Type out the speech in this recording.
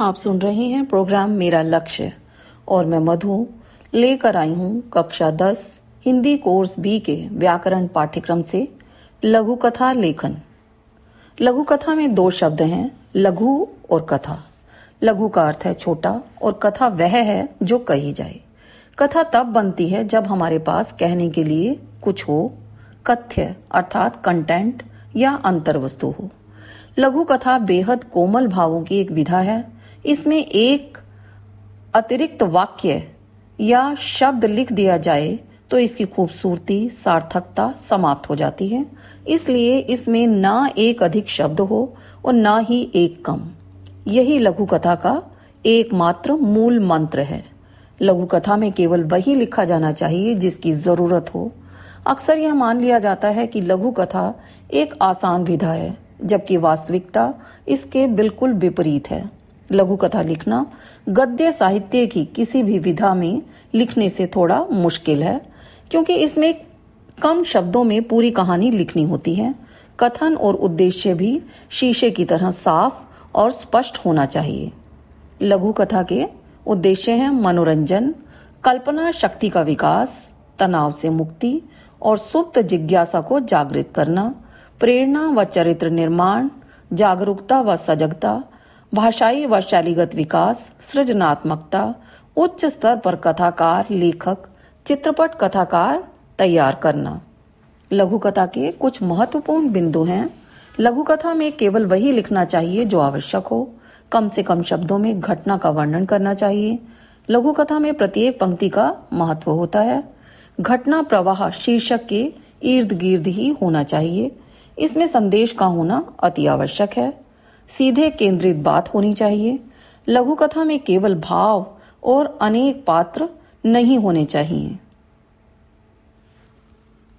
आप सुन रहे हैं प्रोग्राम मेरा लक्ष्य। और मैं मधु, लेकर आई हूँ कक्षा 10 हिंदी कोर्स बी के व्याकरण पाठ्यक्रम से लघु कथा लेखन। लघु कथा में दो शब्द हैं, लघु और कथा। लघु का अर्थ है छोटा और कथा वह है जो कही जाए। कथा तब बनती है जब हमारे पास कहने के लिए कुछ हो, कथ्य अर्थात कंटेंट या अंतर वस्तु हो। लघु कथा बेहद कोमल भावों की एक विधा है इसमें एक अतिरिक्त वाक्य या शब्द लिख दिया जाए तो इसकी खूबसूरती, सार्थकता समाप्त हो जाती है। इसलिए इसमें ना एक अधिक शब्द हो और ना ही एक कम। यही लघु कथा का एकमात्र मूल मंत्र है। लघु कथा में केवल वही लिखा जाना चाहिए जिसकी ज़रूरत हो। अक्सर यह मान लिया जाता है कि लघु कथा एक आसान विधा है, जबकि वास्तविकता इसके बिल्कुल विपरीत है। लघु कथा लिखना, गद्य साहित्य की किसी भी विधा में लिखने से थोड़ा मुश्किल है, क्योंकि इसमें कम शब्दों में पूरी कहानी लिखनी होती है। कथन और उद्देश्य भी शीशे की तरह साफ़ और स्पष्ट होना चाहिए। लघु कथा के उद्देश्य हैं मनोरंजन, कल्पना शक्ति का विकास, तनाव से मुक्ति और सुप्त जिज्ञासा को जागृत करना, प्रेरणा व चरित्र निर्माण, जागरूकता व सजगता भाषाई व शैलीगत विकास, सृजनात्मकता, उच्च स्तर पर कथाकार, लेखक, चित्रपट कथाकार तैयार करना। लघु कथा के कुछ महत्वपूर्ण बिंदु हैं। लघु कथा में केवल वही लिखना चाहिए जो आवश्यक हो। कम से कम शब्दों में घटना का वर्णन करना चाहिए। लघु कथा में प्रत्येक पंक्ति का महत्व होता है। घटना प्रवाह शीर्षक के इर्द गिर्द ही होना चाहिए। इसमें संदेश का होना अति आवश्यक है। सीधे केंद्रित बात होनी चाहिए। लघु कथा में केवल भाव और अनेक पात्र नहीं होने चाहिए।